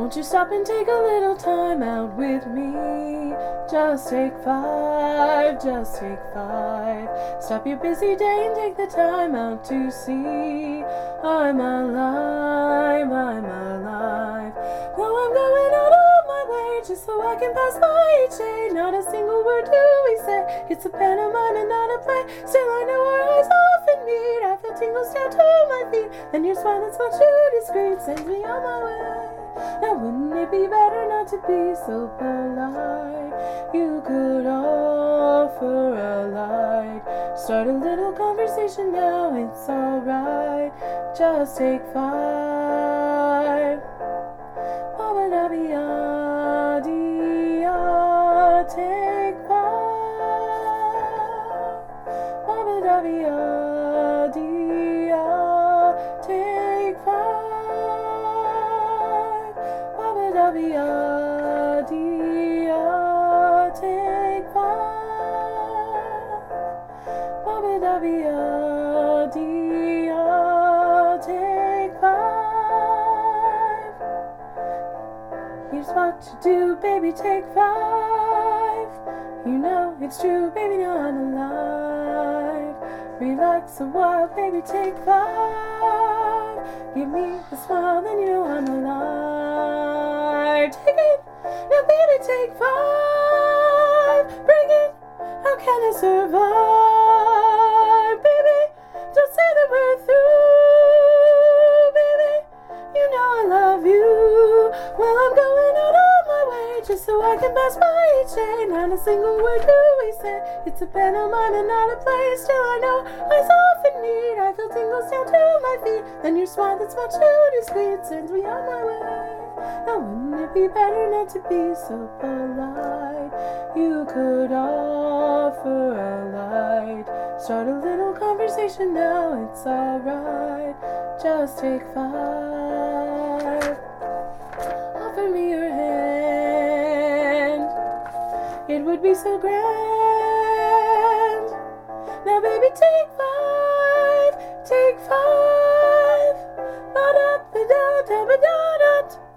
Won't you stop and take a little time out with me? Just take five, just take five. Stop your busy day and take the time out to see. I'm alive, I'm alive. Though I'm going out of my way just so I can pass by each day. Not a single word do we say. It's a pantomime and not a play. Still, I know our eyes often meet. I feel tingles down to my feet. And your smile that's much too discreet sends me on my way. Now wouldn't it be better not to be so polite? You could offer a light. Start a little conversation now, it's alright. Just take five. Take five. Da dia, take five. Baba da bia dia, take five. Here's what to do, baby, take five. You know it's true, baby, now I'm alive. Relax a while, baby, take five. Give me a smile, then you know I'm alive. Take five. Bring it, how can I survive, baby? Don't say that we're through, baby. You know I love you. Well, I'm going out of my way just so I can pass each day. Not a single word do we say. It's a pantomime and not a play. Still, I know eyes often meet. I feel tingles down to my feet. And your smile that's much too discreet sends me on my way. Now wouldn't it be better not to be so polite? You could offer a light. Start a little conversation now, it's alright. Just take five. Offer me your hand. It would be so grand. Now, baby, take five. Take five. Ba-da-ba-da-da-ba-da-da.